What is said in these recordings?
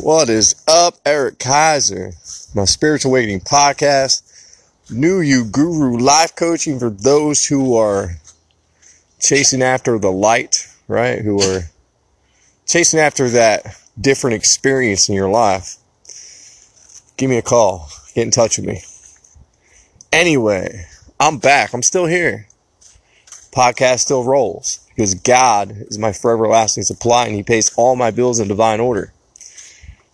What is up, Eric Kaiser? My Spiritual Awakening podcast, New You Guru Life Coaching for those who are chasing after the light, right? Who are chasing after that different experience in your life. Give me a call. Get in touch with me. Anyway, I'm back. I'm still here. Podcast still rolls because God is my forever lasting supply and He pays all my bills in divine order.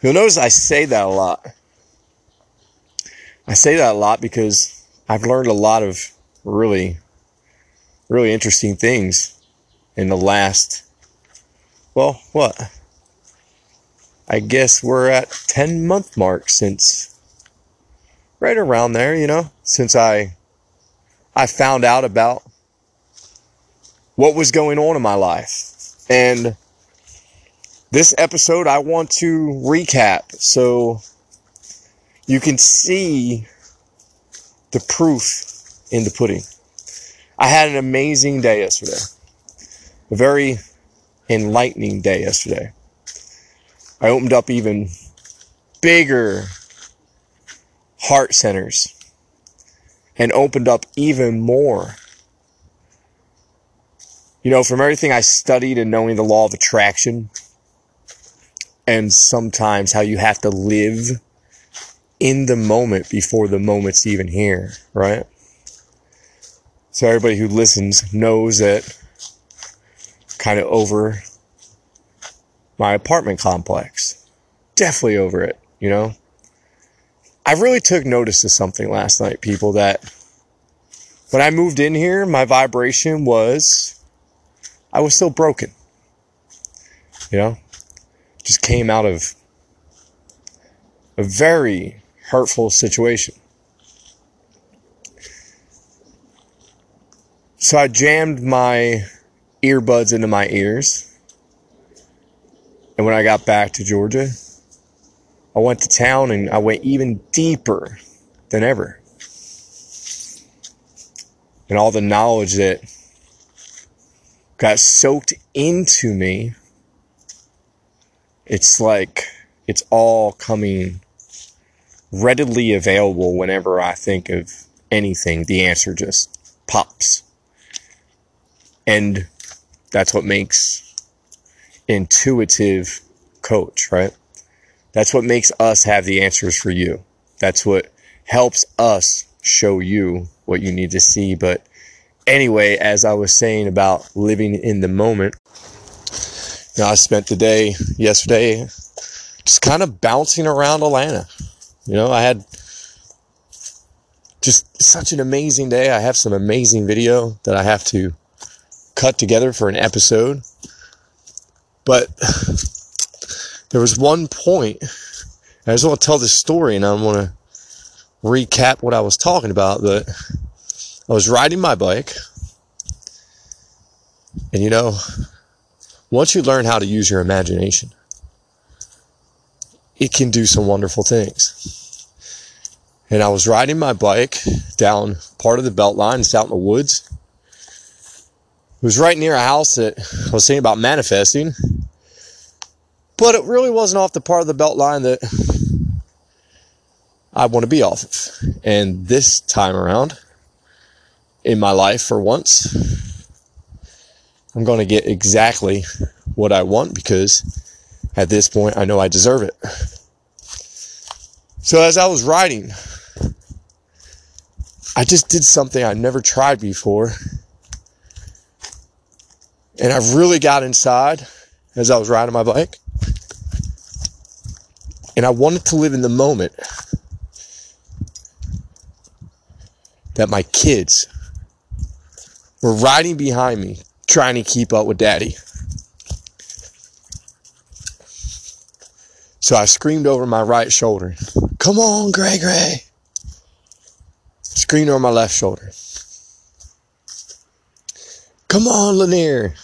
You'll notice I say that a lot. I say that a lot because I've learned a lot of really, really interesting things in the last, well, what? I guess we're at 10 month mark since, right around there, you know, since I, I found out about what was going on in my life. And this episode, I want to recap so you can see the proof in the pudding. I had an amazing day yesterday, a very enlightening day yesterday. I opened up even bigger heart centers and opened up even more. You know, from everything I studied and knowing the law of attraction, and sometimes how you have to live in the moment before the moment's even here, right? So everybody who listens knows that kind of over my apartment complex. Definitely over it, you know? I really took notice of something last night, people, that when I moved in here, my vibration was, I was still broken. You know? Just came out of a very hurtful situation. So I jammed my earbuds into my ears. And when I got back to Georgia, I went to town and I went even deeper than ever. And all the knowledge that got soaked into me it's like it's all coming readily available whenever I think of anything. The answer just pops. And that's what makes intuitive coach, right? That's what makes us have the answers for you. That's what helps us show you what you need to see. But anyway, as I was saying about living in the moment, you know, I spent the day yesterday just kind of bouncing around Atlanta. You know, I had just such an amazing day. I have some amazing video that I have to cut together for an episode. But there was one point, I just want to tell this story and I want to recap what I was talking about. But I was riding my bike, and you know, once you learn how to use your imagination, it can do some wonderful things. And I was riding my bike down part of the Beltline, it's out in the woods. It was right near a house that I was saying about manifesting, but it really wasn't off the part of the Beltline that I want to be off of. And this time around in my life, for once, I'm going to get exactly what I want because at this point I know I deserve it. So as I was writing, I just did something I never tried before. And I really got inside as I was riding my bike. And I wanted to live in the moment that my kids were riding behind me, trying to keep up with daddy. So I screamed over my right shoulder, Come on, Gray Gray. Screamed over my left shoulder. Come on, Lanier!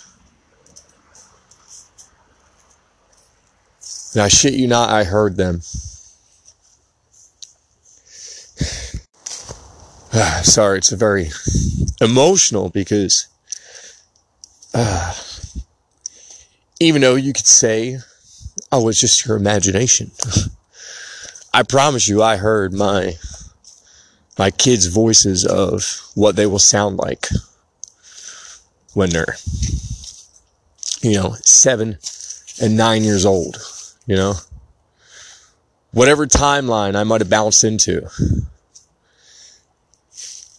And I shit you not, I heard them. Sorry, it's a very emotional because uh, even though you could say Oh, it's just your imagination. I promise you, I heard my my kids' voices of what they will sound like when they're, you know, seven and nine years old. You know, whatever timeline I might have bounced into,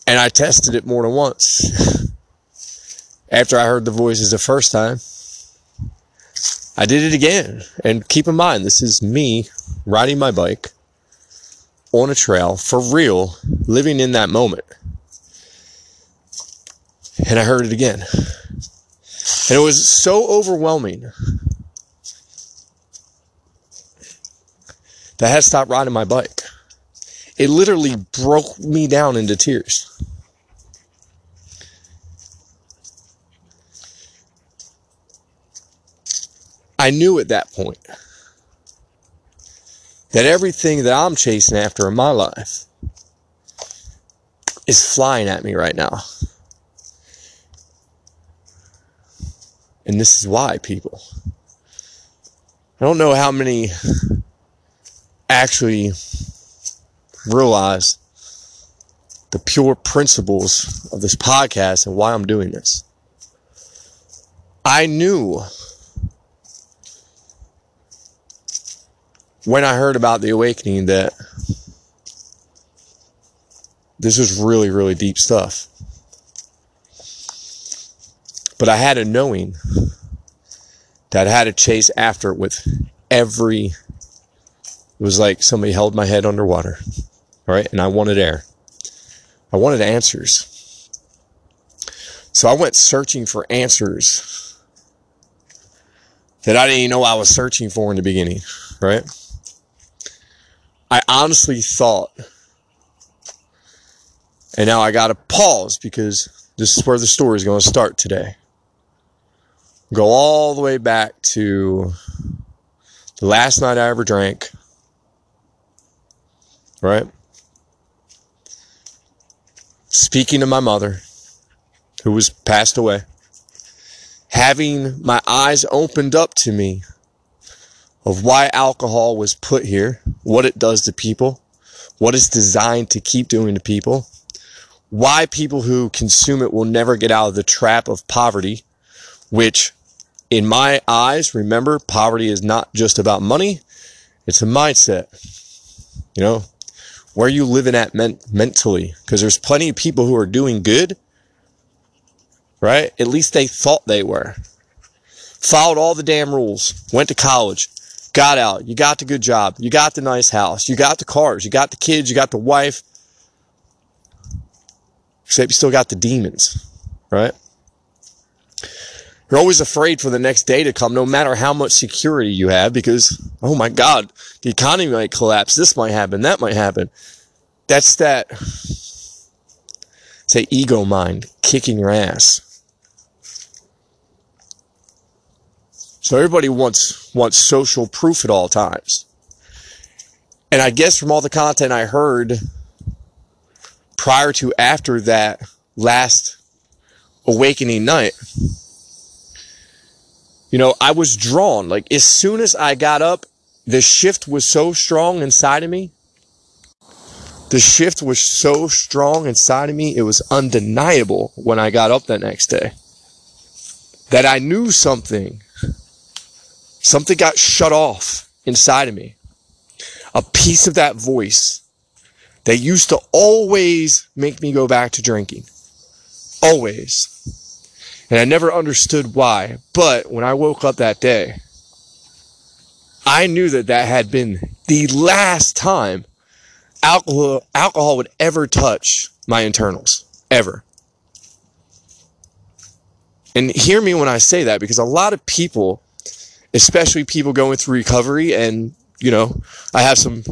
and I tested it more than once. After I heard the voices the first time, I did it again. And keep in mind, this is me riding my bike on a trail for real, living in that moment. And I heard it again. And it was so overwhelming that I had to stop riding my bike. It literally broke me down into tears. I knew at that point that everything that I'm chasing after in my life is flying at me right now. And this is why, people. I don't know how many actually realize the pure principles of this podcast and why I'm doing this. I knew when I heard about the awakening that this was really, really deep stuff. But I had a knowing that I had to chase after it with every. It was like somebody held my head underwater, all right? And I wanted air. I wanted answers. So I went searching for answers that I didn't even know I was searching for in the beginning, right? I honestly thought, and now I got to pause because this is where the story is going to start today. Go all the way back to the last night I ever drank, right? Speaking to my mother, who was passed away, having my eyes opened up to me of why alcohol was put here, what it does to people, what it's designed to keep doing to people, why people who consume it will never get out of the trap of poverty, which in my eyes, remember, poverty is not just about money, it's a mindset. You know, where you living at men- mentally, because there's plenty of people who are doing good, right? At least they thought they were. Followed all the damn rules, went to college, got out, you got the good job, you got the nice house, you got the cars, you got the kids, you got the wife. Except you still got the demons, right? You're always afraid for the next day to come, no matter how much security you have, because, oh my God, the economy might collapse. This might happen. That might happen. That's that, say, ego mind kicking your ass. So everybody wants wants social proof at all times. And I guess from all the content I heard prior to after that last awakening night, you know, I was drawn. Like as soon as I got up, the shift was so strong inside of me. The shift was so strong inside of me, it was undeniable when I got up that next day. That I knew something Something got shut off inside of me. A piece of that voice that used to always make me go back to drinking. Always. And I never understood why. But when I woke up that day, I knew that that had been the last time alcohol, alcohol would ever touch my internals. Ever. And hear me when I say that because a lot of people especially people going through recovery. And, you know, I have some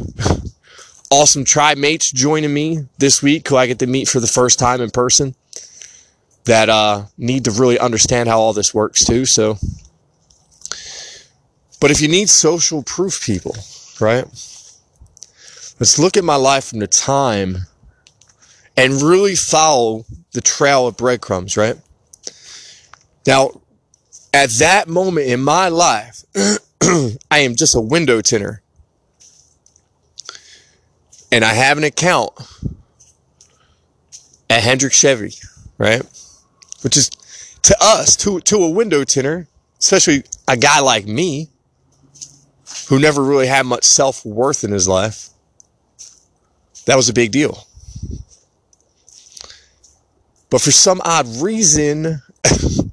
awesome tribe mates joining me this week who I get to meet for the first time in person that uh, need to really understand how all this works too. So, but if you need social proof people, right? Let's look at my life from the time and really follow the trail of breadcrumbs, right? Now, at that moment in my life, I am just a window tinner. And I have an account at Hendrick Chevy, right? Which is to us, to to a window tinner, especially a guy like me, who never really had much self worth in his life. That was a big deal. But for some odd reason,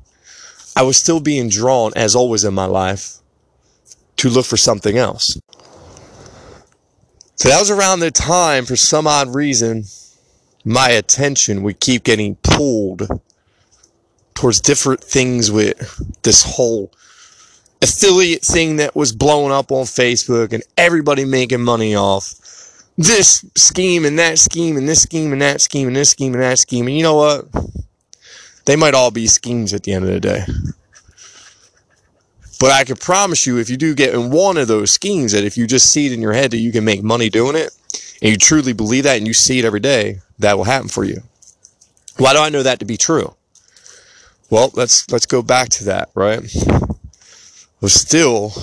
I was still being drawn, as always in my life, to look for something else. So that was around the time, for some odd reason, my attention would keep getting pulled towards different things with this whole affiliate thing that was blowing up on Facebook and everybody making money off this scheme and that scheme and this scheme and that scheme and this scheme and that scheme. And you know what? They might all be schemes at the end of the day. But I can promise you, if you do get in one of those schemes, that if you just see it in your head that you can make money doing it, and you truly believe that and you see it every day, that will happen for you. Why do I know that to be true? Well, let's let's go back to that, right? Was still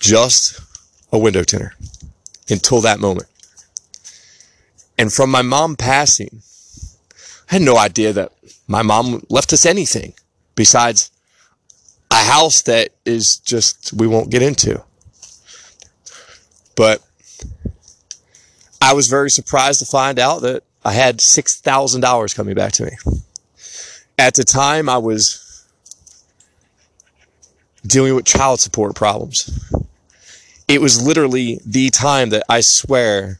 just a window tinner until that moment. And from my mom passing, I had no idea that my mom left us anything besides a house that is just, we won't get into. But I was very surprised to find out that I had $6,000 coming back to me. At the time, I was dealing with child support problems. It was literally the time that I swear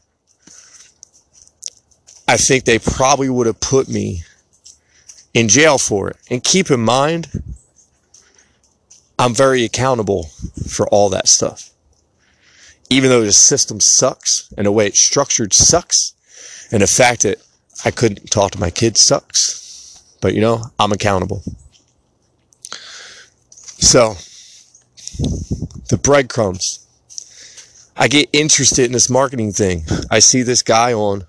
I think they probably would have put me in jail for it. And keep in mind, I'm very accountable for all that stuff. Even though the system sucks and the way it's structured sucks, and the fact that I couldn't talk to my kids sucks. But you know, I'm accountable. So, the breadcrumbs. I get interested in this marketing thing. I see this guy on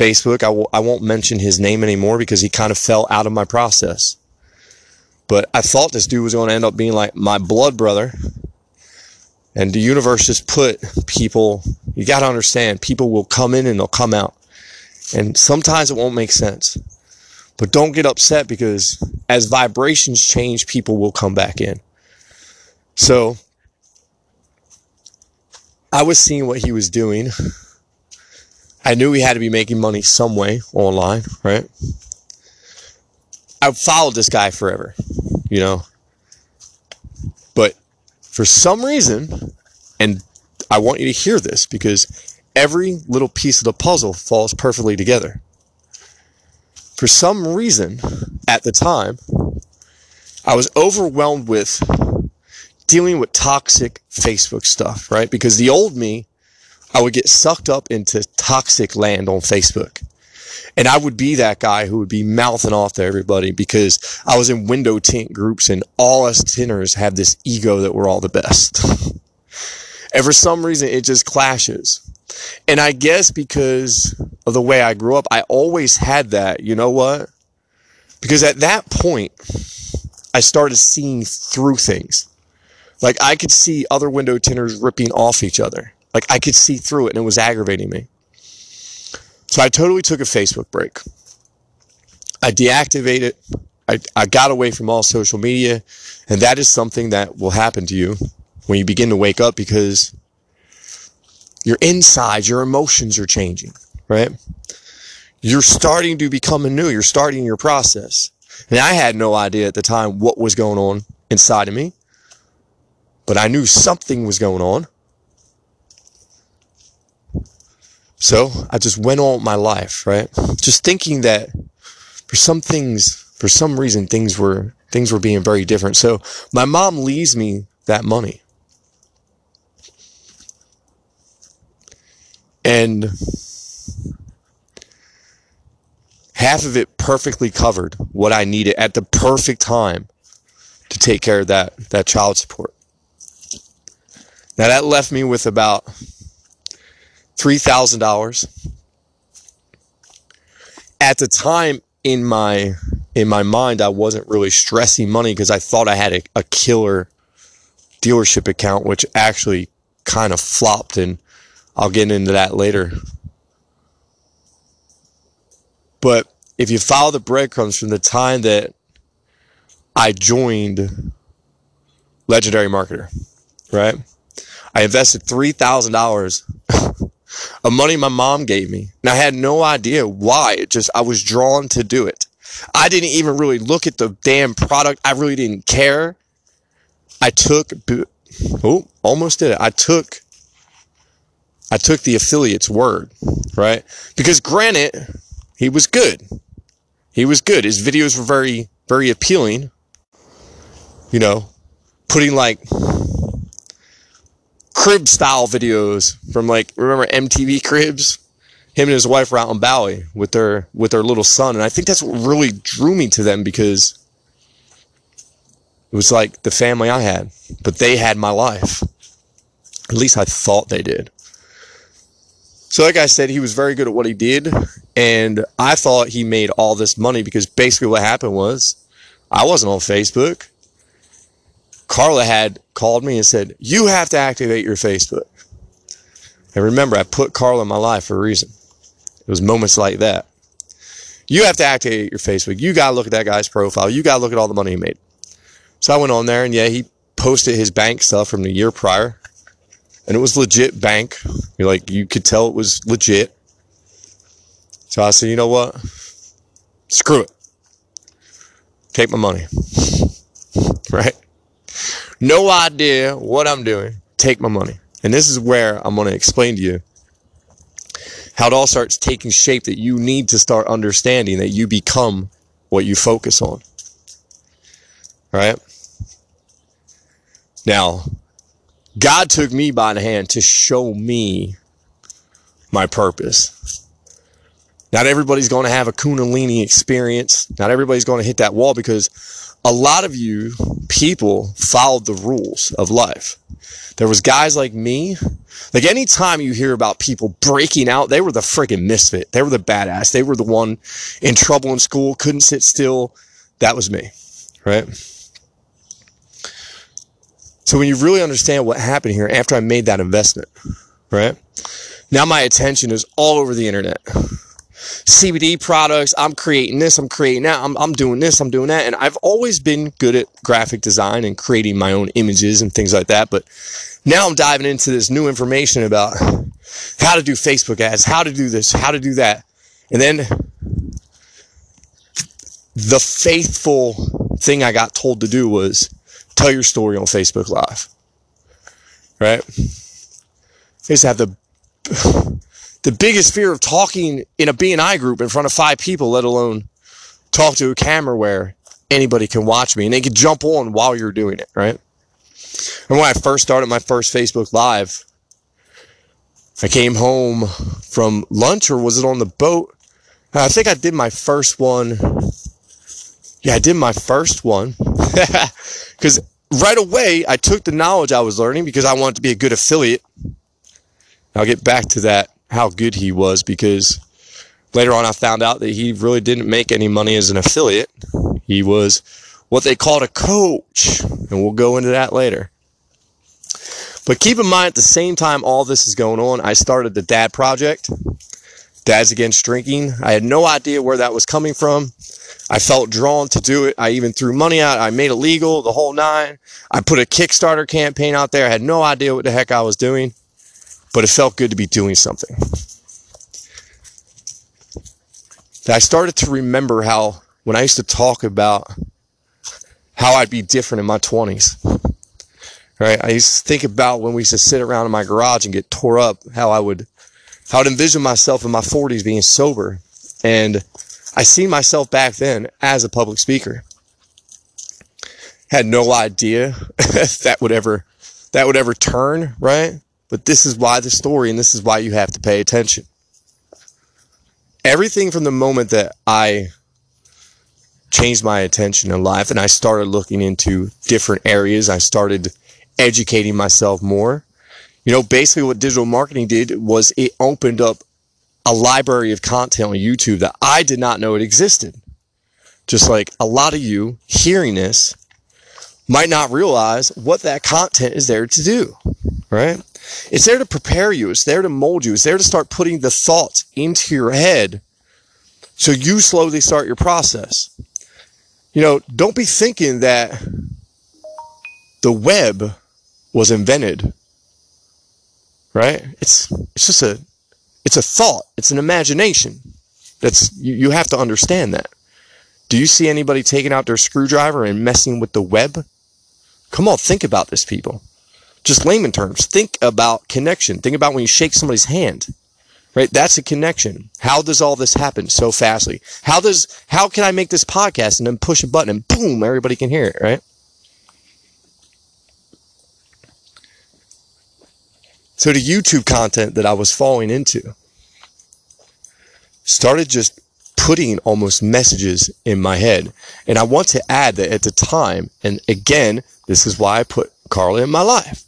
Facebook. I w- I won't mention his name anymore because he kind of fell out of my process. But I thought this dude was going to end up being like my blood brother. And the universe just put people, you got to understand, people will come in and they'll come out. And sometimes it won't make sense. But don't get upset because as vibrations change, people will come back in. So I was seeing what he was doing. I knew he had to be making money some way online, right? I followed this guy forever, you know. But for some reason, and I want you to hear this because every little piece of the puzzle falls perfectly together. For some reason, at the time, I was overwhelmed with dealing with toxic Facebook stuff, right? Because the old me, I would get sucked up into toxic land on Facebook. And I would be that guy who would be mouthing off to everybody because I was in window tint groups and all us tinners have this ego that we're all the best. and for some reason, it just clashes. And I guess because of the way I grew up, I always had that. You know what? Because at that point, I started seeing through things. Like I could see other window tinners ripping off each other. Like I could see through it and it was aggravating me. So I totally took a Facebook break. I deactivated. I, I got away from all social media. And that is something that will happen to you when you begin to wake up because your inside, your emotions are changing, right? You're starting to become anew. You're starting your process. And I had no idea at the time what was going on inside of me but I knew something was going on. So I just went all my life, right? Just thinking that for some things, for some reason, things were things were being very different. So my mom leaves me that money. And half of it perfectly covered what I needed at the perfect time to take care of that, that child support. Now that left me with about $3,000. At the time in my in my mind I wasn't really stressing money because I thought I had a, a killer dealership account, which actually kind of flopped, and I'll get into that later. But if you follow the breadcrumbs from the time that I joined Legendary Marketer, right? I invested $3,000 of money my mom gave me. And I had no idea why. It just, I was drawn to do it. I didn't even really look at the damn product. I really didn't care. I took, oh, almost did it. I took, I took the affiliate's word, right? Because granted, he was good. He was good. His videos were very, very appealing. You know, putting like crib style videos from like remember MTV Cribs? Him and his wife were out in Bali with their with their little son, and I think that's what really drew me to them because it was like the family I had, but they had my life. At least I thought they did. So, like I said, he was very good at what he did, and I thought he made all this money because basically what happened was I wasn't on Facebook. Carla had called me and said, You have to activate your Facebook. And remember, I put Carla in my life for a reason. It was moments like that. You have to activate your Facebook. You got to look at that guy's profile. You got to look at all the money he made. So I went on there and yeah, he posted his bank stuff from the year prior. And it was legit bank. You're like, you could tell it was legit. So I said, you know what? Screw it. Take my money. right? No idea what I'm doing. Take my money. And this is where I'm going to explain to you how it all starts taking shape that you need to start understanding that you become what you focus on. All right? Now, God took me by the hand to show me my purpose. Not everybody's going to have a Kundalini experience. Not everybody's going to hit that wall because a lot of you people followed the rules of life. There was guys like me. Like anytime you hear about people breaking out, they were the friggin' misfit. They were the badass. They were the one in trouble in school, couldn't sit still. That was me, right? So when you really understand what happened here after I made that investment, right? Now my attention is all over the internet. CBD products. I'm creating this. I'm creating that. I'm, I'm doing this. I'm doing that. And I've always been good at graphic design and creating my own images and things like that. But now I'm diving into this new information about how to do Facebook ads, how to do this, how to do that. And then the faithful thing I got told to do was tell your story on Facebook Live. Right? Used to have the the biggest fear of talking in a BNI group in front of five people, let alone talk to a camera where anybody can watch me and they can jump on while you're doing it, right? And when I first started my first Facebook Live, I came home from lunch or was it on the boat? I think I did my first one. Yeah, I did my first one. Because right away, I took the knowledge I was learning because I wanted to be a good affiliate. I'll get back to that how good he was because later on I found out that he really didn't make any money as an affiliate. He was what they called a coach, and we'll go into that later. But keep in mind, at the same time all this is going on, I started the Dad Project, Dads Against Drinking. I had no idea where that was coming from. I felt drawn to do it. I even threw money out. I made it legal, the whole nine. I put a Kickstarter campaign out there. I had no idea what the heck I was doing but it felt good to be doing something. I started to remember how when I used to talk about how I'd be different in my 20s. Right? I used to think about when we used to sit around in my garage and get tore up, how I would how I'd envision myself in my 40s being sober. And I see myself back then as a public speaker. Had no idea that would ever that would ever turn, right? But this is why the story, and this is why you have to pay attention. Everything from the moment that I changed my attention in life and I started looking into different areas, I started educating myself more. You know, basically what digital marketing did was it opened up a library of content on YouTube that I did not know it existed. Just like a lot of you hearing this might not realize what that content is there to do, right? It's there to prepare you. It's there to mold you. It's there to start putting the thoughts into your head so you slowly start your process. You know, don't be thinking that the web was invented, right? It's, it's just a, it's a thought. It's an imagination. That's, you, you have to understand that. Do you see anybody taking out their screwdriver and messing with the web? Come on, think about this, people. Just layman terms. Think about connection. Think about when you shake somebody's hand. Right? That's a connection. How does all this happen so fastly? How does how can I make this podcast and then push a button and boom, everybody can hear it, right? So the YouTube content that I was falling into started just putting almost messages in my head. And I want to add that at the time, and again, this is why I put Carla in my life.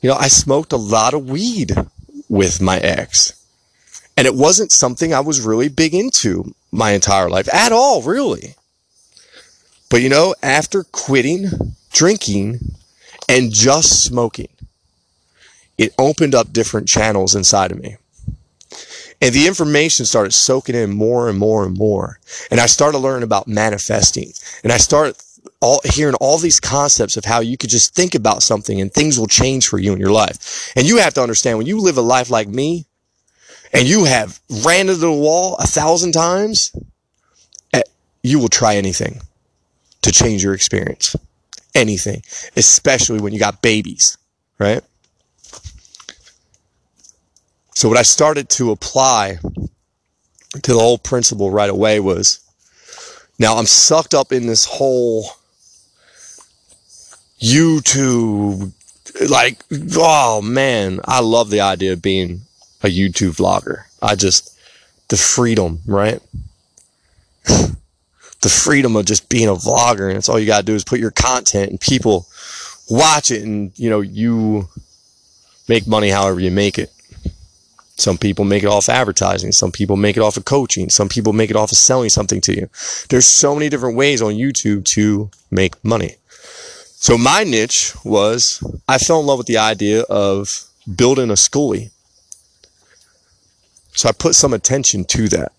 You know, I smoked a lot of weed with my ex. And it wasn't something I was really big into my entire life at all, really. But you know, after quitting drinking and just smoking, it opened up different channels inside of me. And the information started soaking in more and more and more. And I started learning about manifesting. And I started all hearing all these concepts of how you could just think about something and things will change for you in your life. And you have to understand when you live a life like me and you have ran into the wall a thousand times, eh, you will try anything to change your experience. Anything, especially when you got babies, right? So what I started to apply to the whole principle right away was now I'm sucked up in this whole YouTube, like, oh man, I love the idea of being a YouTube vlogger. I just, the freedom, right? the freedom of just being a vlogger. And it's all you got to do is put your content and people watch it and, you know, you make money however you make it. Some people make it off advertising. Some people make it off of coaching. Some people make it off of selling something to you. There's so many different ways on YouTube to make money. So my niche was I fell in love with the idea of building a schoolie. So I put some attention to that.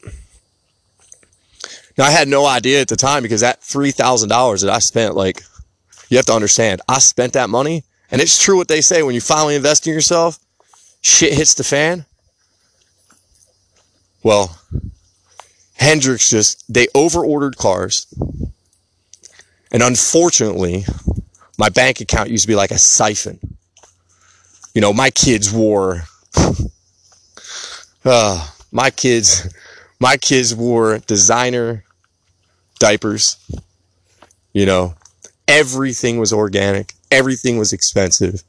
Now I had no idea at the time because that $3,000 that I spent, like, you have to understand, I spent that money and it's true what they say when you finally invest in yourself, shit hits the fan. Well, Hendrick's just, they overordered cars. And unfortunately, my bank account used to be like a siphon. You know, my kids wore, uh, my kids, my kids wore designer diapers. You know, everything was organic. Everything was expensive.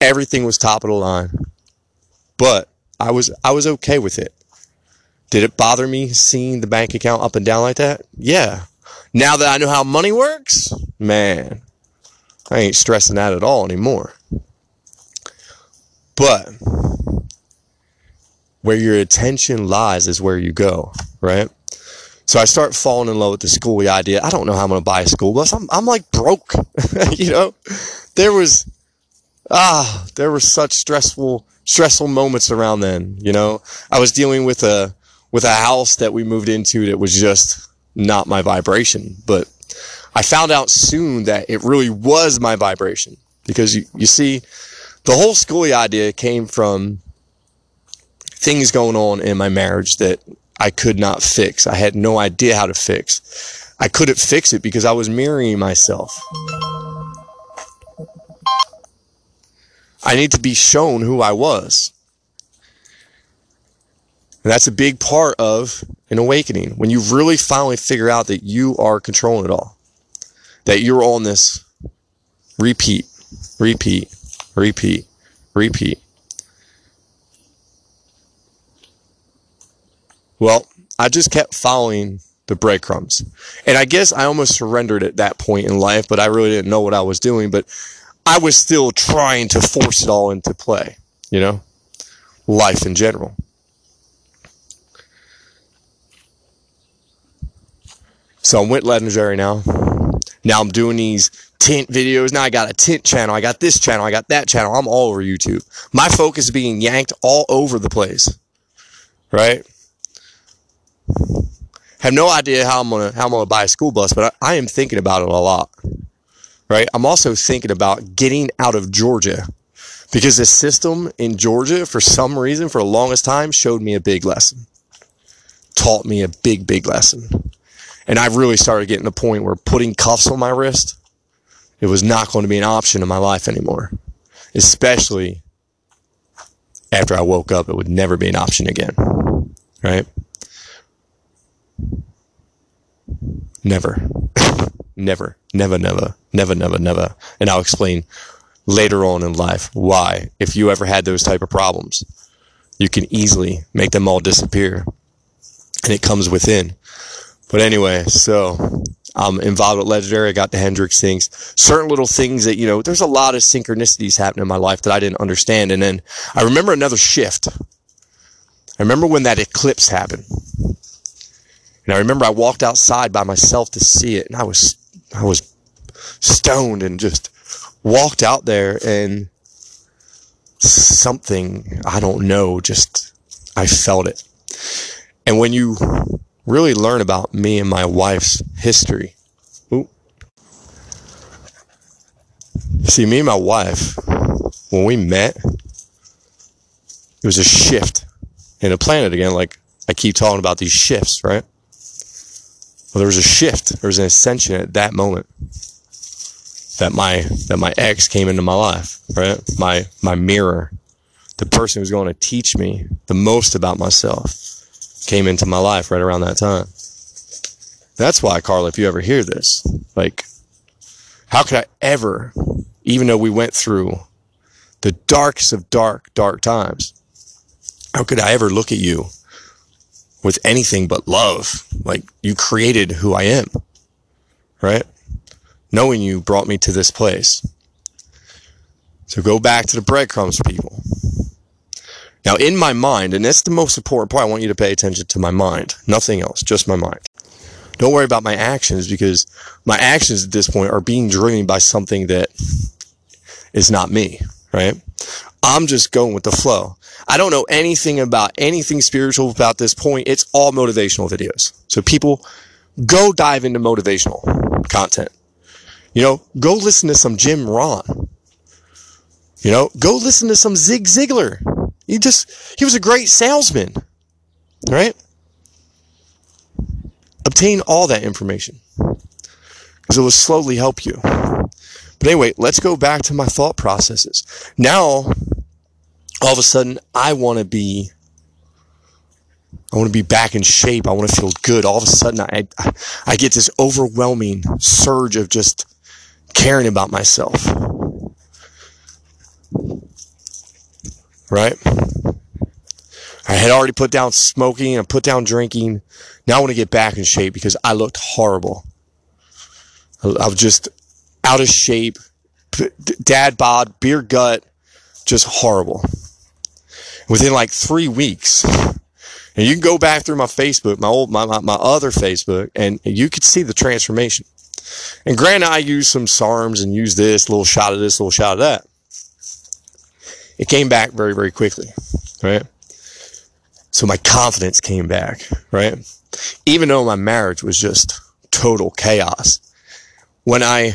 Everything was top of the line. But I was, I was okay with it. Did it bother me seeing the bank account up and down like that? Yeah. Now that I know how money works, man, I ain't stressing that at all anymore. But where your attention lies is where you go, right? So I start falling in love with the schoolie idea. I don't know how I'm going to buy a school bus. I'm, I'm like broke, you know? There was, ah, there were such stressful, stressful moments around then, you know? I was dealing with a, with a house that we moved into that was just not my vibration. But I found out soon that it really was my vibration because you, you see, the whole schoolie idea came from things going on in my marriage that I could not fix. I had no idea how to fix. I couldn't fix it because I was mirroring myself. I need to be shown who I was. And that's a big part of an awakening when you really finally figure out that you are controlling it all. That you're on this repeat, repeat, repeat, repeat. Well, I just kept following the breadcrumbs. And I guess I almost surrendered at that point in life, but I really didn't know what I was doing. But I was still trying to force it all into play, you know, life in general. So I'm with Legendary now. Now I'm doing these tint videos. Now I got a tint channel. I got this channel. I got that channel. I'm all over YouTube. My focus is being yanked all over the place. Right? Have no idea how I'm gonna how I'm gonna buy a school bus, but I, I am thinking about it a lot. Right? I'm also thinking about getting out of Georgia because the system in Georgia, for some reason, for the longest time, showed me a big lesson, taught me a big, big lesson. And I really started getting to the point where putting cuffs on my wrist, it was not going to be an option in my life anymore. Especially after I woke up, it would never be an option again. Right? Never. never. Never, never. Never, never, never. And I'll explain later on in life why, if you ever had those type of problems, you can easily make them all disappear. And it comes within. But anyway, so I'm involved with Legendary. I got the Hendrick's things, certain little things that, you know, there's a lot of synchronicities happening in my life that I didn't understand. And then I remember another shift. I remember when that eclipse happened. And I remember I walked outside by myself to see it and I was, I was stoned and just walked out there and something, I don't know, just, I felt it. And when you really learn about me and my wife's history. Ooh. See, me and my wife, when we met, it was a shift in a planet again. Like I keep talking about these shifts, right? Well, there was a shift. There was an ascension at that moment that my that my ex came into my life, right? My my mirror, the person who's going to teach me the most about myself came into my life right around that time. That's why, Carl, if you ever hear this, like, how could I ever, even though we went through the darkest of dark, dark times, how could I ever look at you with anything but love? Like, you created who I am, right? Knowing you brought me to this place. So go back to the breadcrumbs, people. Now, in my mind, and that's the most important part, I want you to pay attention to my mind. Nothing else, just my mind. Don't worry about my actions because my actions at this point are being driven by something that is not me, right? I'm just going with the flow. I don't know anything about anything spiritual about this point. It's all motivational videos. So people go dive into motivational content. You know, go listen to some Jim Rohn. You know, go listen to some Zig Ziglar. He just, he was a great salesman, right? Obtain all that information because it will slowly help you. But anyway, let's go back to my thought processes. Now, all of a sudden, I want to be, I want to be back in shape. I want to feel good. All of a sudden, I, I, I get this overwhelming surge of just caring about myself. Right? I had already put down smoking and put down drinking. Now I want to get back in shape because I looked horrible. I was just out of shape, dad bod, beer gut, just horrible. Within like three weeks, and you can go back through my Facebook, my old, my, my, my other Facebook, and you could see the transformation. And granted, I used some SARMs and used this little shot of this, little shot of that it came back very, very quickly, right? So my confidence came back, right? Even though my marriage was just total chaos. When I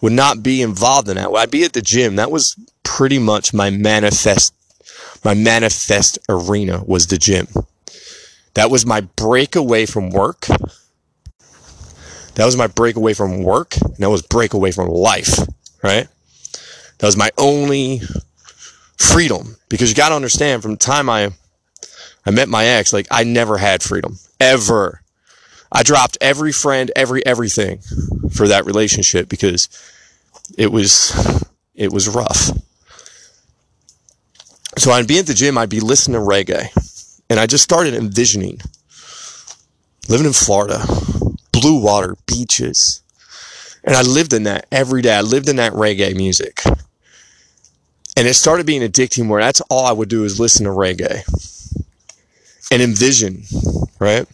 would not be involved in that, when I'd be at the gym, that was pretty much my manifest, my manifest arena was the gym. That was my break away from work. That was my break away from work. And that was break away from life, right? That was my only freedom because you got to understand from the time I I met my ex, like I never had freedom ever. I dropped every friend, every everything for that relationship because it was it was rough. So I'd be at the gym, I'd be listening to reggae, and I just started envisioning living in Florida, blue water, beaches, and I lived in that every day. I lived in that reggae music. And it started being addicting where that's all I would do is listen to reggae and envision, right?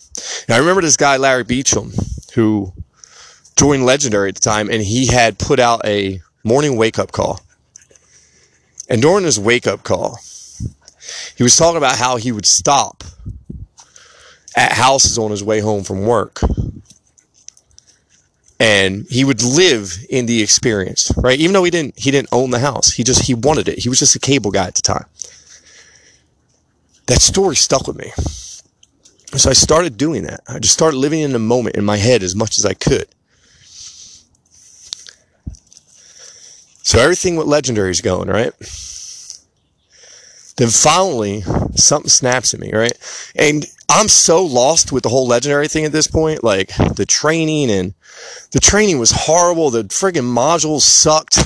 And I remember this guy, Larry Beecham, who joined Legendary at the time, and he had put out a morning wake up call. And during his wake up call, he was talking about how he would stop at houses on his way home from work. And he would live in the experience, right? Even though he didn't he didn't own the house. He just he wanted it. He was just a cable guy at the time. That story stuck with me. So I started doing that. I just started living in the moment in my head as much as I could. So everything with legendary is going, right? Then finally, something snaps at me, right? And I'm so lost with the whole legendary thing at this point. Like the training and the training was horrible. The friggin' modules sucked.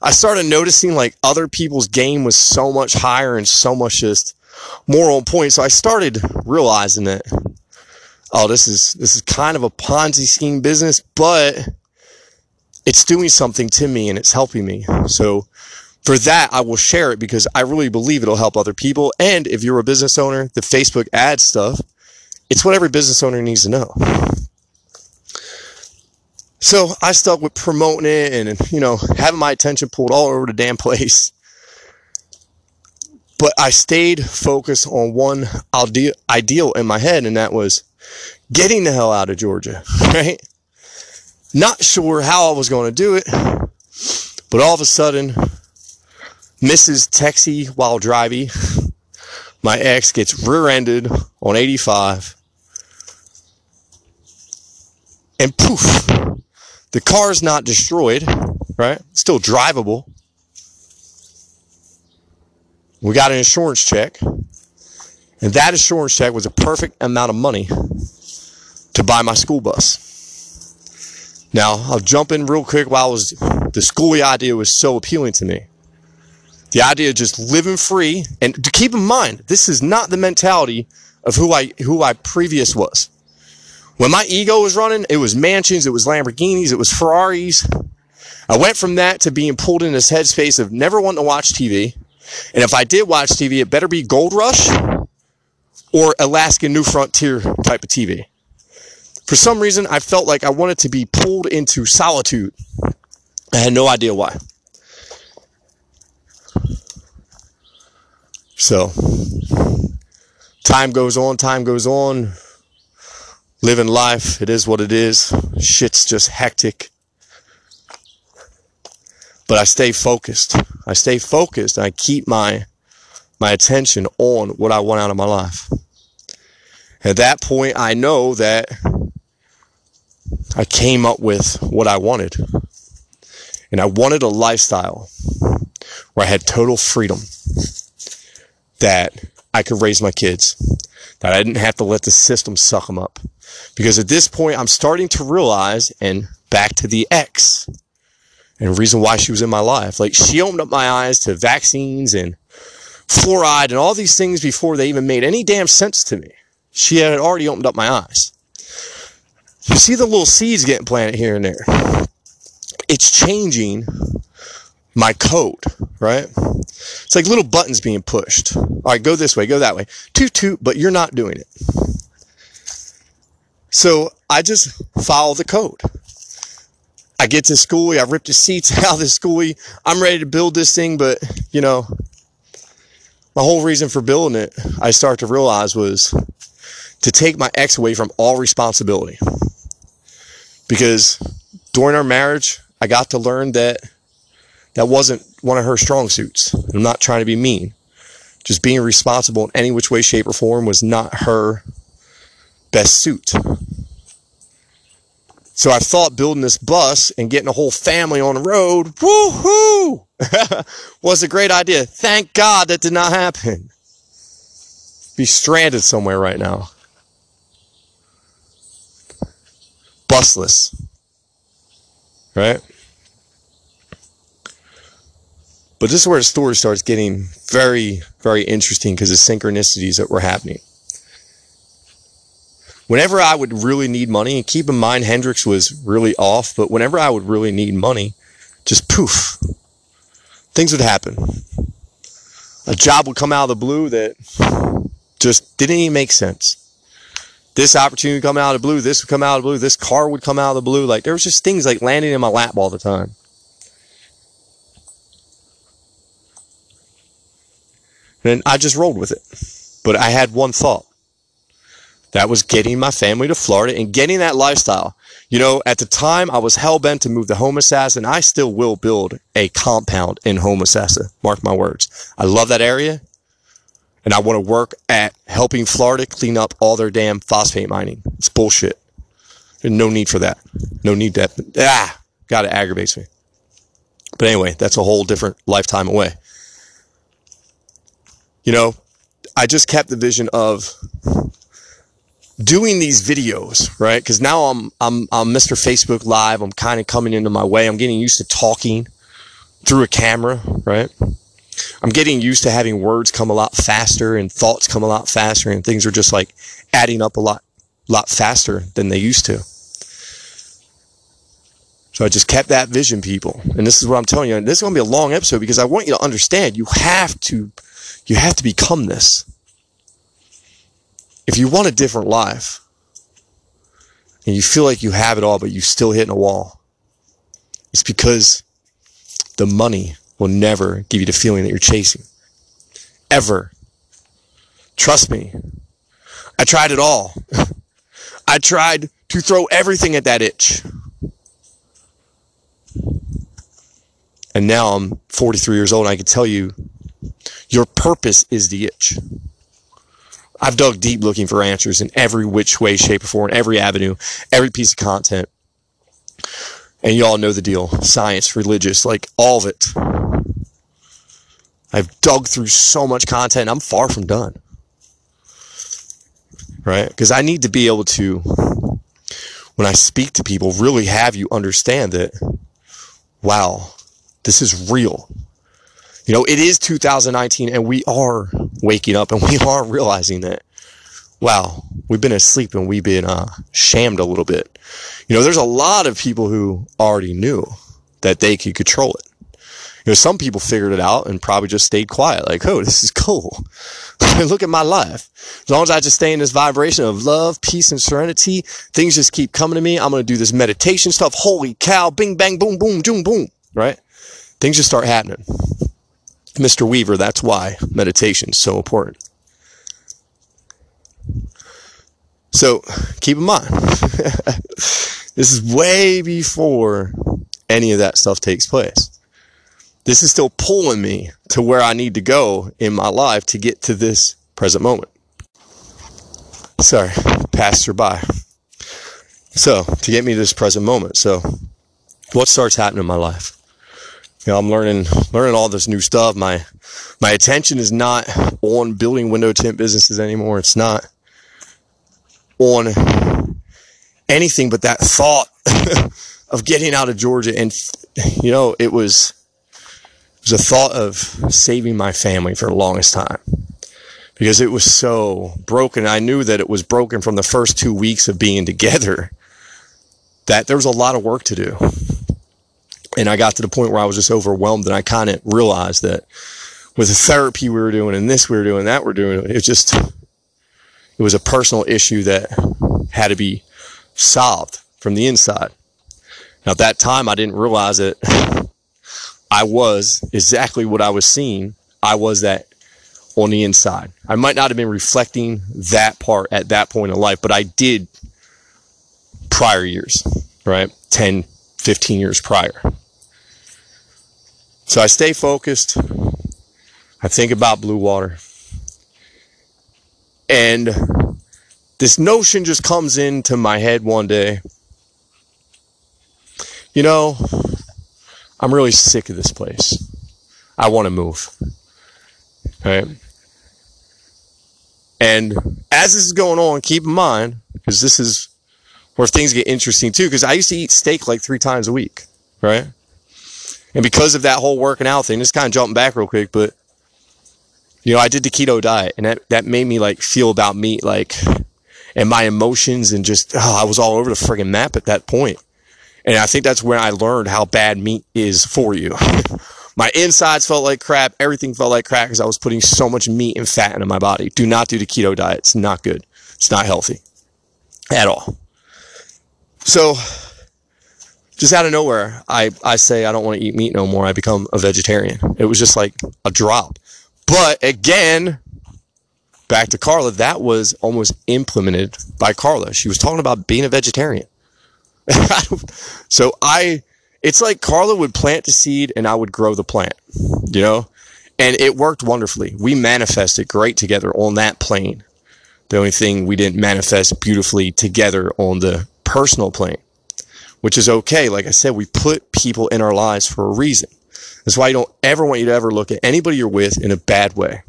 I started noticing like other people's game was so much higher and so much just more on point. So I started realizing that, oh, this is, this is kind of a Ponzi scheme business, but it's doing something to me and it's helping me. So for that, I will share it because I really believe it'll help other people. And if you're a business owner, the Facebook ad stuff, it's what every business owner needs to know. So I stuck with promoting it and, you know, having my attention pulled all over the damn place. But I stayed focused on one ideal in my head, and that was getting the hell out of Georgia, right? Not sure how I was going to do it, but all of a sudden, Mrs. Texie while driving. My ex gets rear ended on 85. And poof, the car's not destroyed, right? Still drivable. We got an insurance check. And that insurance check was a perfect amount of money to buy my school bus. Now, I'll jump in real quick while was, the schoolie idea was so appealing to me. The idea of just living free and to keep in mind, this is not the mentality of who I who I previous was. When my ego was running, it was mansions, it was Lamborghinis, it was Ferraris. I went from that to being pulled in this headspace of never wanting to watch TV. And if I did watch TV, it better be Gold Rush or Alaskan New Frontier type of TV. For some reason, I felt like I wanted to be pulled into solitude. I had no idea why. So, time goes on, time goes on. Living life, it is what it is. Shit's just hectic. But I stay focused. I stay focused. I keep my my attention on what I want out of my life. At that point, I know that I came up with what I wanted. And I wanted a lifestyle where I had total freedom that I could raise my kids, that I didn't have to let the system suck them up. Because at this point, I'm starting to realize, and back to the ex, and the reason why she was in my life. Like, she opened up my eyes to vaccines and fluoride and all these things before they even made any damn sense to me. She had already opened up my eyes. You see the little seeds getting planted here and there. It's changing my code, right? It's like little buttons being pushed. All right, go this way, go that way. Toot toot, but you're not doing it. So I just follow the code. I get to schoolie, I rip the seats out of the schoolie. I'm ready to build this thing, but you know, my whole reason for building it, I start to realize was to take my ex away from all responsibility. Because during our marriage, I got to learn that that wasn't one of her strong suits. I'm not trying to be mean. Just being responsible in any which way, shape, or form was not her best suit. So I thought building this bus and getting a whole family on the road, woohoo, was a great idea. Thank God that did not happen. Be stranded somewhere right now. Busless. Right? But this is where the story starts getting very, very interesting because of synchronicities that were happening. Whenever I would really need money, and keep in mind Hendrick's was really off, but whenever I would really need money, just poof, things would happen. A job would come out of the blue that just didn't even make sense. this opportunity would come out of the blue, this would come out of the blue, this car would come out of the blue. Like there was just things like landing in my lap all the time. And I just rolled with it. But I had one thought. That was getting my family to Florida and getting that lifestyle. You know, at the time I was hell bent to move to Homosassa and I still will build a compound in Homosassa. Mark my words. I love that area and I want to work at helping Florida clean up all their damn phosphate mining. It's bullshit. There's no need for that. No need that. Ah, God, it aggravates me. But anyway, that's a whole different lifetime away. You know, I just kept the vision of doing these videos, right? Because now I'm I'm I'm Mr. Facebook Live. I'm kind of coming into my way. I'm getting used to talking through a camera, right? I'm getting used to having words come a lot faster and thoughts come a lot faster and things are just like adding up a lot, lot faster than they used to. So I just kept that vision, people. And this is what I'm telling you. And this is going to be a long episode because I want you to understand you have to, you have to become this. If you want a different life and you feel like you have it all, but you're still hitting a wall, it's because the money will never give you the feeling that you're chasing. Ever. Trust me. I tried it all. I tried to throw everything at that itch. And now I'm 43 years old and I can tell you your purpose is the itch. I've dug deep looking for answers in every which way, shape, or form, every avenue, every piece of content. And you all know the deal science, religious, like all of it. I've dug through so much content. I'm far from done. Right? Because I need to be able to, when I speak to people, really have you understand that, wow, this is real. You know, it is 2019 and we are waking up and we are realizing that, wow, we've been asleep and we've been uh, shammed a little bit. You know, there's a lot of people who already knew that they could control it you know, some people figured it out and probably just stayed quiet. Like, oh, this is cool. Look at my life. As long as I just stay in this vibration of love, peace, and serenity, things just keep coming to me. I'm going to do this meditation stuff. Holy cow. Bing, bang, boom, boom, boom, boom. Right? Things just start happening. Mr. Weaver, that's why meditation is so important. So keep in mind, this is way before any of that stuff takes place this is still pulling me to where I need to go in my life to get to this present moment. Sorry, passerby. So, to get me to this present moment. So, what starts happening in my life? You know, I'm learning learning all this new stuff. My my attention is not on building window tint businesses anymore. It's not on anything but that thought of getting out of Georgia. And you know, it was it was a thought of saving my family for the longest time because it was so broken. I knew that it was broken from the first two weeks of being together, that there was a lot of work to do. And I got to the point where I was just overwhelmed and I kind of realized that with the therapy we were doing and this we were doing, that we're doing, it just, it was a personal issue that had to be solved from the inside. Now, at that time, I didn't realize it I was exactly what I was seeing. I was that on the inside. I might not have been reflecting that part at that point in life, but I did prior years, right? 10, 15 years prior. So I stay focused. I think about blue water. And this notion just comes into my head one day. You know, I'm really sick of this place. I want to move. Right? And as this is going on, keep in mind, because this is where things get interesting too, because I used to eat steak like three times a week, right? And because of that whole working out thing, just kind of jumping back real quick, but you know, I did the keto diet and that, that made me like feel about meat, like, and my emotions and just, oh, I was all over the friggin' map at that point. And I think that's when I learned how bad meat is for you. my insides felt like crap. Everything felt like crap because I was putting so much meat and fat into my body. Do not do the keto diet. It's not good. It's not healthy. at all. So, just out of nowhere, I, I say I don't want to eat meat no more. I become a vegetarian. It was just like a drop. But again, back to Carla, that was almost implemented by Carla. She was talking about being a vegetarian. so I, it's like Carla would plant the seed and I would grow the plant, you know? And it worked wonderfully. We manifested great together on that plane. The only thing we didn't manifest beautifully together on the personal plane, which is okay. Like I said, we put people in our lives for a reason. That's why I don't ever want you to ever look at anybody you're with in a bad way.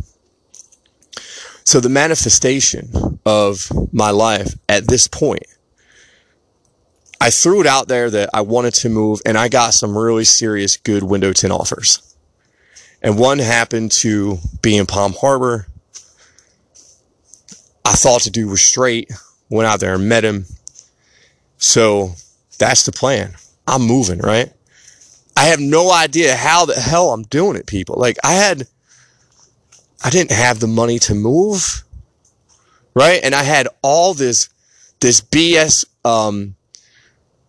So the manifestation of my life at this point, I threw it out there that I wanted to move and I got some really serious good window tint offers. And one happened to be in Palm Harbor. I thought the dude was straight, went out there and met him. So that's the plan. I'm moving, right? I have no idea how the hell I'm doing it, people. Like I had I didn't have the money to move, right? And I had all this, this BS, um,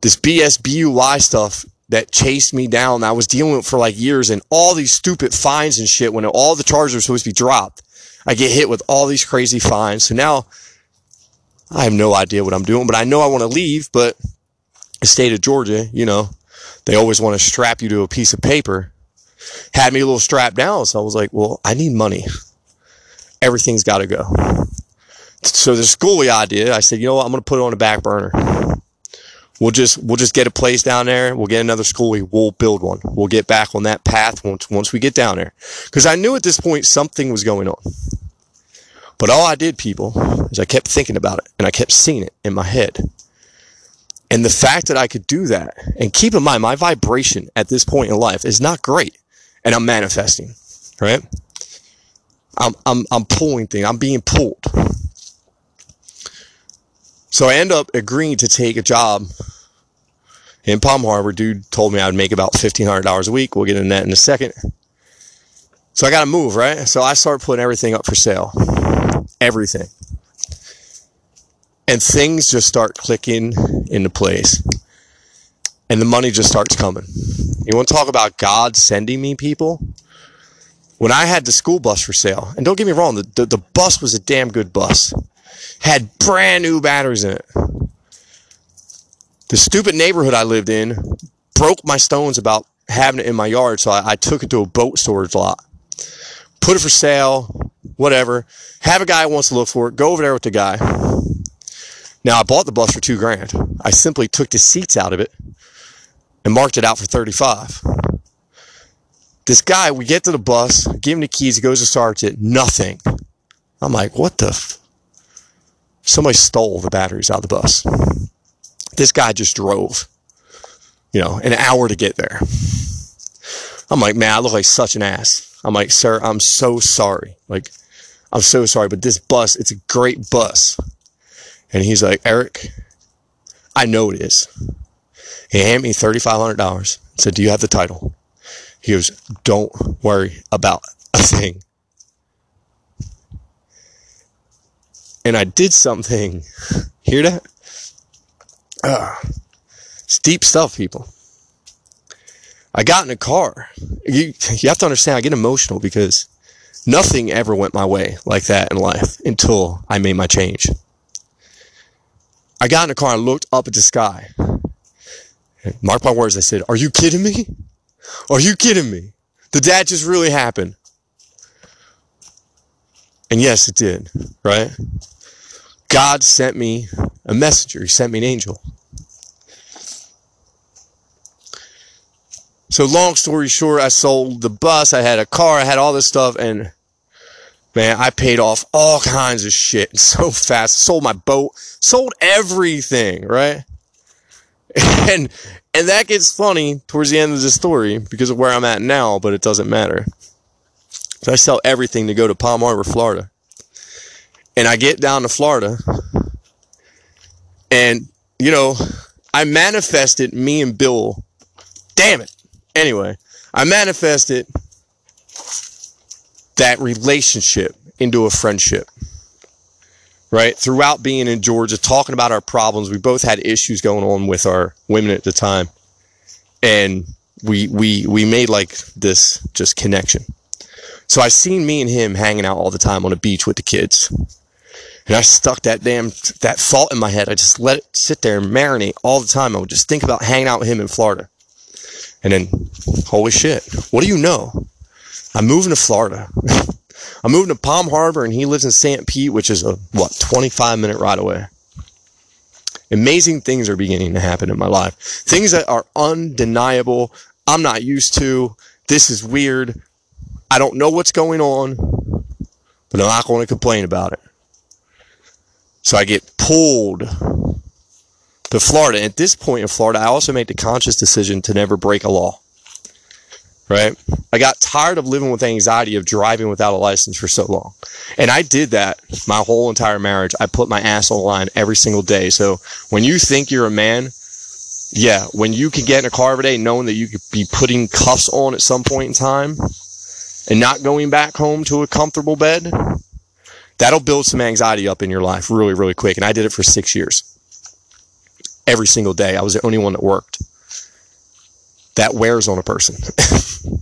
this BS BUI stuff that chased me down. I was dealing with for like years and all these stupid fines and shit when all the charges were supposed to be dropped. I get hit with all these crazy fines. So now I have no idea what I'm doing, but I know I want to leave, but the state of Georgia, you know, they always want to strap you to a piece of paper had me a little strapped down. So I was like, well, I need money. Everything's got to go. So the schoolie idea, I said, you know what? I'm going to put it on the back burner. We'll just we'll just get a place down there. We'll get another schoolie. We'll build one. We'll get back on that path once once we get down there. Because I knew at this point something was going on. But all I did, people, is I kept thinking about it and I kept seeing it in my head. And the fact that I could do that, and keep in mind, my vibration at this point in life is not great and I'm manifesting, right? I'm, I'm, I'm pulling things. I'm being pulled. So I end up agreeing to take a job in Palm Harbor. Dude told me I would make about $1,500 a week. We'll get into that in a second. So I got to move, right? So I start putting everything up for sale. Everything. And things just start clicking into place and the money just starts coming. You want to talk about God sending me people? When I had the school bus for sale, and don't get me wrong, the, the, the bus was a damn good bus, had brand new batteries in it. The stupid neighborhood I lived in broke my stones about having it in my yard, so I, I took it to a boat storage lot. Put it for sale, whatever. Have a guy who wants to look for it. Go over there with the guy. Now I bought the bus for two grand. I simply took the seats out of it and marked it out for 35. This guy, we get to the bus, give him the keys, he goes to start it, nothing. I'm like, what the? F-? Somebody stole the batteries out of the bus. This guy just drove, you know, an hour to get there. I'm like, man, I look like such an ass. I'm like, sir, I'm so sorry. Like, I'm so sorry, but this bus, it's a great bus. And he's like, Eric, I know it is. He handed me $3,500 and said, Do you have the title? He goes, Don't worry about a thing. And I did something. Hear that? Uh, it's deep stuff, people. I got in a car. You, you have to understand, I get emotional because nothing ever went my way like that in life until I made my change. I got in the car and looked up at the sky Mark my words, I said, Are you kidding me? Are you kidding me? Did that just really happen? And yes, it did, right? God sent me a messenger, He sent me an angel. So, long story short, I sold the bus, I had a car, I had all this stuff, and man, I paid off all kinds of shit so fast. Sold my boat, sold everything, right? and and that gets funny towards the end of the story because of where I'm at now, but it doesn't matter. So I sell everything to go to Palm Harbor, Florida. And I get down to Florida and you know, I manifested me and Bill. Damn it. Anyway, I manifested that relationship into a friendship. right? Throughout being in Georgia, talking about our problems. We both had issues going on with our women at the time. And we, we, we made like this just connection. So I seen me and him hanging out all the time on the beach with the kids. And I stuck that damn, that thought in my head. I just let it sit there and marinate all the time. I would just think about hanging out with him in Florida. And then, holy shit, what do you know? I'm moving to Florida. I'm moving to Palm Harbor and he lives in St. Pete, which is a, what, 25 minute ride away. Amazing things are beginning to happen in my life. Things that are undeniable. I'm not used to. This is weird. I don't know what's going on, but I'm not going to complain about it. So I get pulled to Florida. At this point in Florida, I also make the conscious decision to never break a law. Right? I got tired of living with anxiety of driving without a license for so long. And I did that my whole entire marriage. I put my ass on the line every single day. So when you think you're a man, yeah, when you can get in a car every day knowing that you could be putting cuffs on at some point in time and not going back home to a comfortable bed, that'll build some anxiety up in your life really, really quick. And I did it for six years every single day. I was the only one that worked. That wears on a person.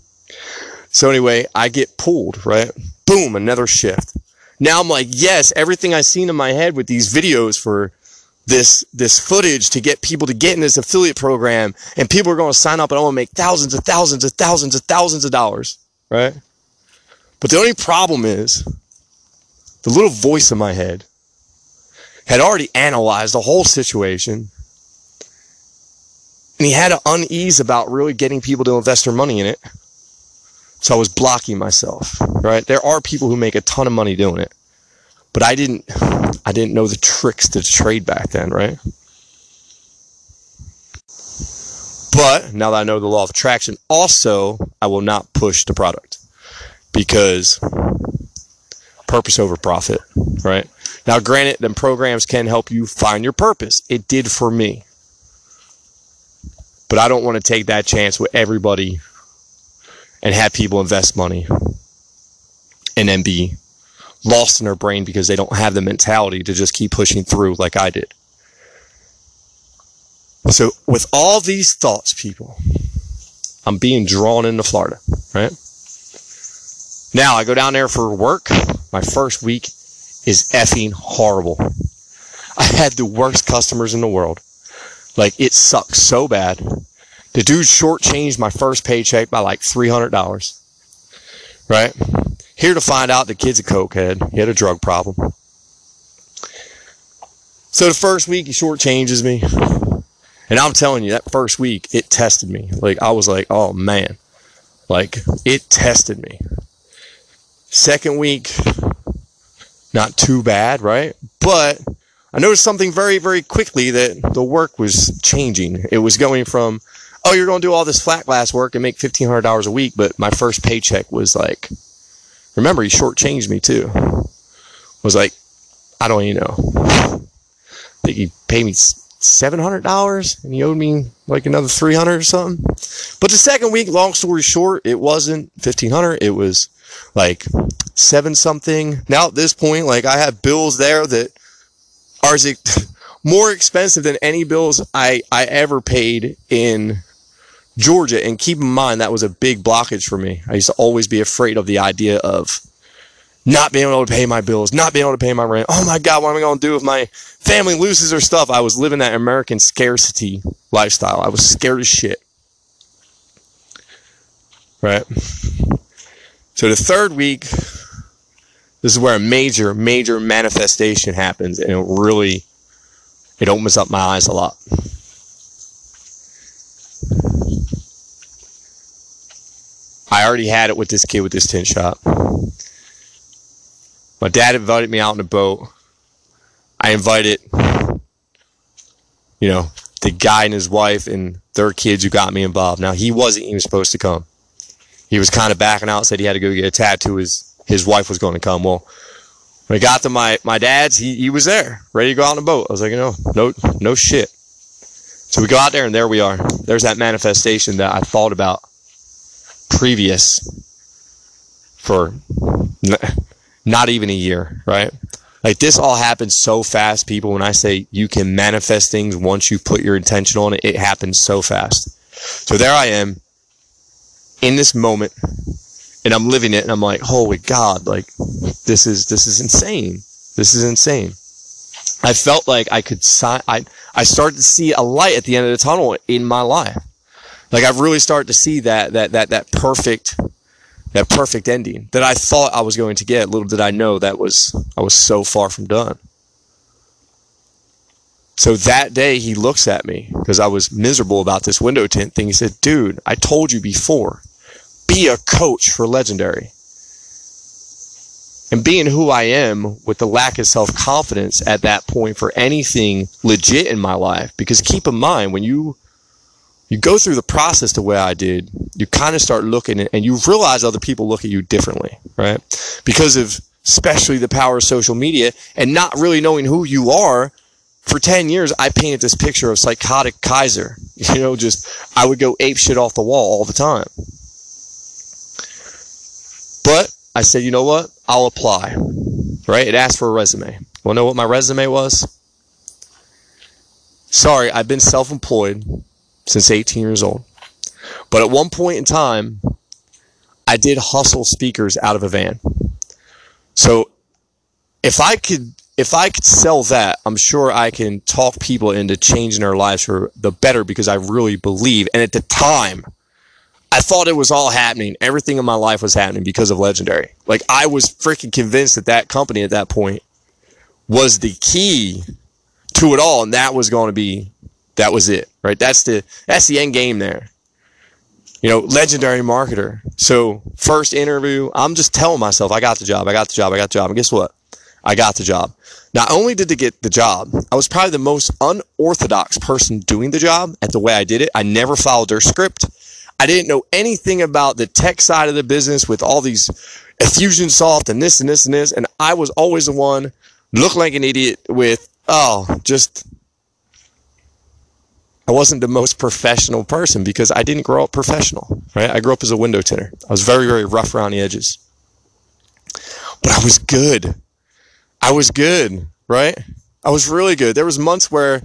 so anyway, I get pulled, right? Boom, another shift. Now I'm like, yes, everything I've seen in my head with these videos for this this footage to get people to get in this affiliate program and people are going to sign up and I want to make thousands and thousands and thousands and thousands of dollars, right? But the only problem is the little voice in my head had already analyzed the whole situation and he had an unease about really getting people to invest their money in it. So I was blocking myself, right? There are people who make a ton of money doing it. But I didn't I didn't know the tricks to trade back then, right? But now that I know the law of attraction, also I will not push the product because purpose over profit, right? Now, granted, them programs can help you find your purpose. It did for me. But I don't want to take that chance with everybody and have people invest money and then be lost in their brain because they don't have the mentality to just keep pushing through like I did. So, with all these thoughts, people, I'm being drawn into Florida, right? Now I go down there for work. My first week is effing horrible. I had the worst customers in the world. Like it sucks so bad. The dude shortchanged my first paycheck by like $300. Right? Here to find out the kid's a cokehead. He had a drug problem. So the first week he shortchanges me. And I'm telling you, that first week, it tested me. Like, I was like, oh man. Like, it tested me. Second week, not too bad, right? But I noticed something very, very quickly that the work was changing. It was going from, oh, you're going to do all this flat glass work and make $1,500 a week. But my first paycheck was like, remember, he shortchanged me too. Was like, I don't even know. I think he paid me $700 and he owed me like another 300 or something. But the second week, long story short, it wasn't 1500. It was like seven something. Now at this point, like I have bills there that are more expensive than any bills I, I ever paid in Georgia. And keep in mind, that was a big blockage for me. I used to always be afraid of the idea of not being able to pay my bills, not being able to pay my rent. Oh my God, what am I going to do if my family loses their stuff? I was living that American scarcity lifestyle. I was scared as shit. Right? So the third week, this is where a major, major manifestation happens, and it really, it opens up my eyes a lot. I already had it with this kid with this tin shop. My dad invited me out on a boat. I invited, you know, the guy and his wife and their kids who got me involved. Now, he wasn't even supposed to come. He was kind of backing out, said he had to go get a tattoo. His, his wife was going to come. Well, when I got to my, my dad's, he, he was there, ready to go out on a boat. I was like, you know, no, no shit. So we go out there and there we are. There's that manifestation that I thought about previous for not even a year, right? Like this all happens so fast, people. When I say you can manifest things once you put your intention on it, it happens so fast. So there I am in this moment and I'm living it and I'm like, holy God, like this is this is insane. This is insane. I felt like I could sign I I started to see a light at the end of the tunnel in my life. Like I've really started to see that that that that perfect that perfect ending that I thought I was going to get. Little did I know that was I was so far from done. So that day he looks at me because I was miserable about this window tint thing. He said, "Dude, I told you before, be a coach for legendary." And being who I am with the lack of self confidence at that point for anything legit in my life, because keep in mind when you you go through the process the way I did, you kind of start looking and you realize other people look at you differently, right? Because of especially the power of social media and not really knowing who you are. For 10 years, I painted this picture of psychotic Kaiser. You know, just, I would go ape shit off the wall all the time. But I said, you know what? I'll apply, right? It asked for a resume. Want to know what my resume was? Sorry, I've been self employed since 18 years old. But at one point in time, I did hustle speakers out of a van. So if I could if I could sell that, I'm sure I can talk people into changing their lives for the better because I really believe. And at the time, I thought it was all happening. Everything in my life was happening because of Legendary. Like I was freaking convinced that that company at that point was the key to it all, and that was going to be that was it, right? That's the that's the end game there. You know, legendary marketer. So first interview, I'm just telling myself, I got the job, I got the job, I got the job. And guess what? I got the job. Not only did I get the job, I was probably the most unorthodox person doing the job at the way I did it. I never followed their script. I didn't know anything about the tech side of the business with all these Infusionsoft and this and this and this. And I was always the one look like an idiot with, oh, just I wasn't the most professional person because I didn't grow up professional, right? I grew up as a window tinner. I was very, very rough around the edges. But I was good. I was good, right? I was really good. There was months where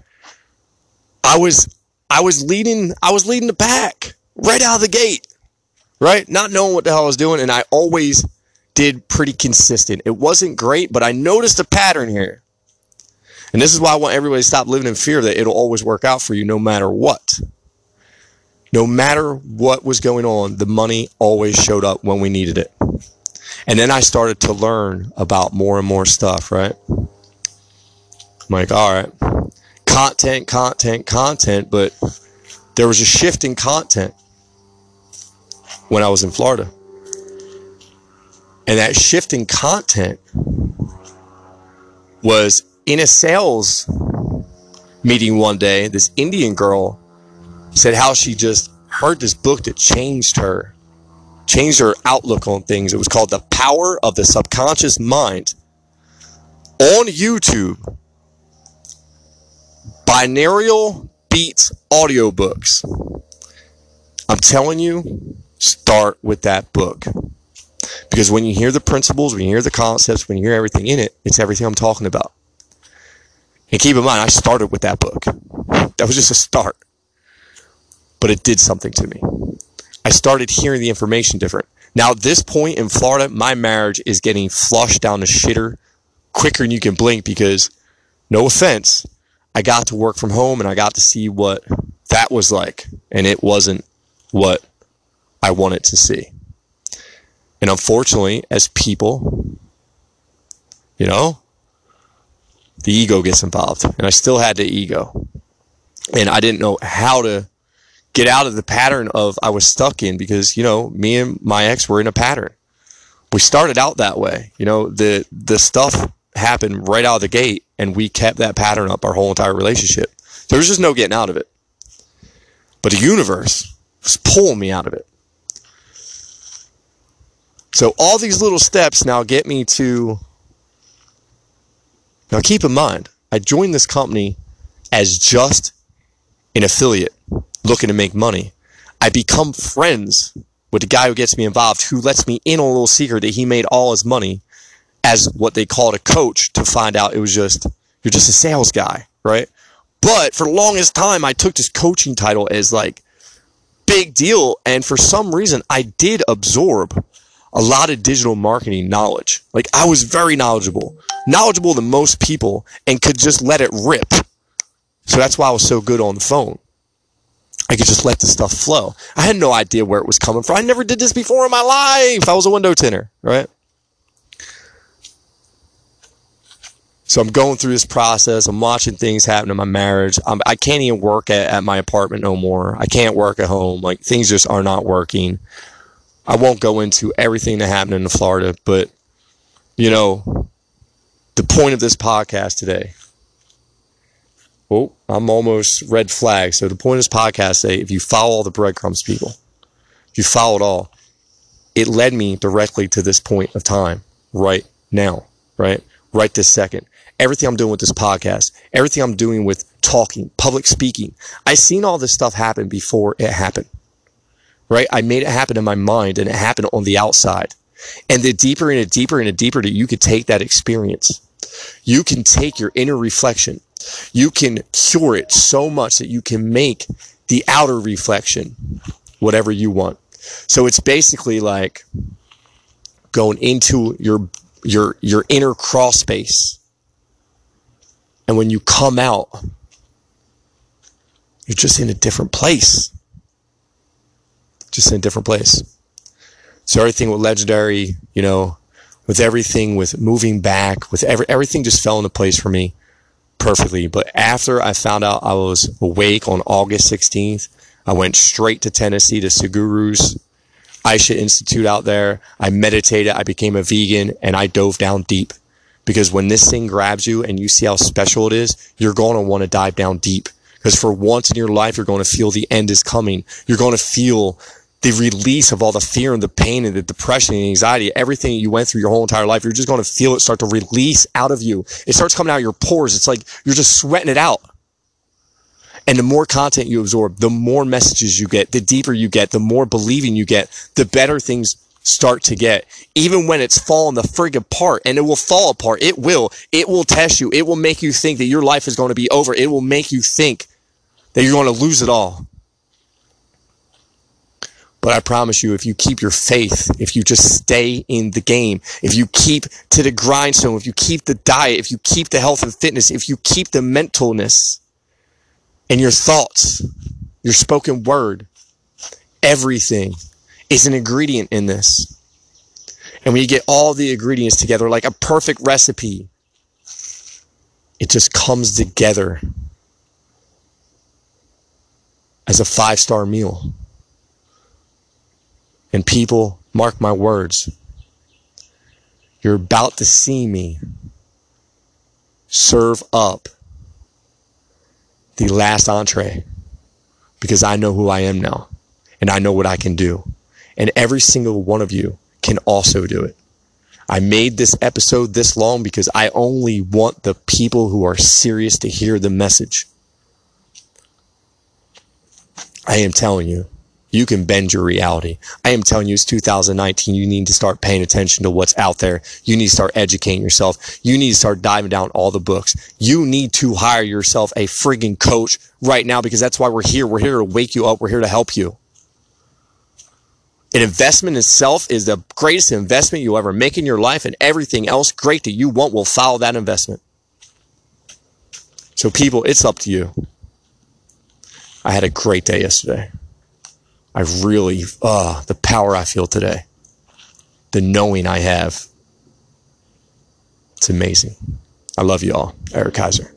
I was I was leading I was leading the pack right out of the gate. Right? Not knowing what the hell I was doing and I always did pretty consistent. It wasn't great, but I noticed a pattern here. And this is why I want everybody to stop living in fear that it'll always work out for you no matter what. No matter what was going on, the money always showed up when we needed it. And then I started to learn about more and more stuff, right? I'm like, all right, content, content, content, but there was a shift in content when I was in Florida. And that shift in content was in a sales meeting one day, this Indian girl said how she just heard this book that changed her, changed her outlook on things. It was called The Power of the Subconscious Mind on YouTube. Binaural Beats audiobooks. I'm telling you, start with that book. Because when you hear the principles, when you hear the concepts, when you hear everything in it, it's everything I'm talking about. And keep in mind, I started with that book. That was just a start. But it did something to me. I started hearing the information different. Now, at this point in Florida, my marriage is getting flushed down the shitter quicker than you can blink because, no offense, I got to work from home and I got to see what that was like. And it wasn't what I wanted to see. And unfortunately, as people, you know, the ego gets involved. And I still had the ego. And I didn't know how to get out of the pattern of I was stuck in because, you know, me and my ex were in a pattern. We started out that way. You know, the the stuff happened right out of the gate and we kept that pattern up our whole entire relationship. There was just no getting out of it. But the universe was pulling me out of it. So all these little steps now get me to now, keep in mind, I joined this company as just an affiliate looking to make money. I become friends with the guy who gets me involved, who lets me in on a little secret that he made all his money as what they called a coach to find out it was just, you're just a sales guy, right? But for the longest time, I took this coaching title as like big deal. And for some reason, I did absorb a lot of digital marketing knowledge. Like I was very knowledgeable, knowledgeable than most people and could just let it rip. So that's why I was so good on the phone. I could just let the stuff flow. I had no idea where it was coming from. I never did this before in my life. I was a window tinner, right? So I'm going through this process. I'm watching things happen in my marriage. I'm, I can not even work at, at my apartment no more. I can't work at home. Like things just are not working. I won't go into everything that happened in Florida, but you know, the point of this podcast today. Oh, I'm almost red flag. So the point of this podcast today, if you follow all the breadcrumbs, people, if you follow it all, it led me directly to this point of time right now, right? Right this second everything I'm doing with this podcast, everything I'm doing with talking, public speaking. I've seen all this stuff happen before it happened. Right? I made it happen in my mind and it happened on the outside. And the deeper and the deeper and the deeper that you could take that experience, you can take your inner reflection. You can cure it so much that you can make the outer reflection whatever you want. So it's basically like going into your your your inner crawl space and when you come out, you're just in a different place. Just in a different place. So everything with legendary, you know, with everything with moving back, with every, everything just fell into place for me perfectly. But after I found out I was awake on August 16th, I went straight to Tennessee to Sadhguru's Isha Institute out there. I meditated. I became a vegan and I dove down deep. Because when this thing grabs you and you see how special it is, you're going to want to dive down deep. Because for once in your life, you're going to feel the end is coming. You're going to feel the release of all the fear and the pain and the depression and anxiety, everything you went through your whole entire life. You're just going to feel it start to release out of you. It starts coming out of your pores. It's like you're just sweating it out. And the more content you absorb, the more messages you get, the deeper you get, the more believing you get, the better things start to get, even when it's falling the friggin' apart, and it will fall apart. It will. It will test you. It will make you think that your life is going to be over. It will make you think that you're going to lose it all. But I promise you, if you keep your faith, if you just stay in the game, if you keep to the grindstone, if you keep the diet, if you keep the health and fitness, if you keep the mentalness and your thoughts, your spoken word, everything is an ingredient in this. And when you get all the ingredients together, like a perfect recipe, it just comes together as a five star meal. And people, mark my words, you're about to see me serve up the last entree because I know who I am now and I know what I can do. And every single one of you can also do it. I made this episode this long because I only want the people who are serious to hear the message. I am telling you, you can bend your reality. I am telling you, it's 2019. You need to start paying attention to what's out there. You need to start educating yourself. You need to start diving down all the books. You need to hire yourself a frigging coach right now because that's why we're here. We're here to wake you up. We're here to help you. An investment in self is the greatest investment you'll ever make in your life, and everything else great that you want will follow that investment. So, people, it's up to you. I had a great day yesterday. I really, uh, the power I feel today, the knowing I have, it's amazing. I love you all. Eric Kaiser.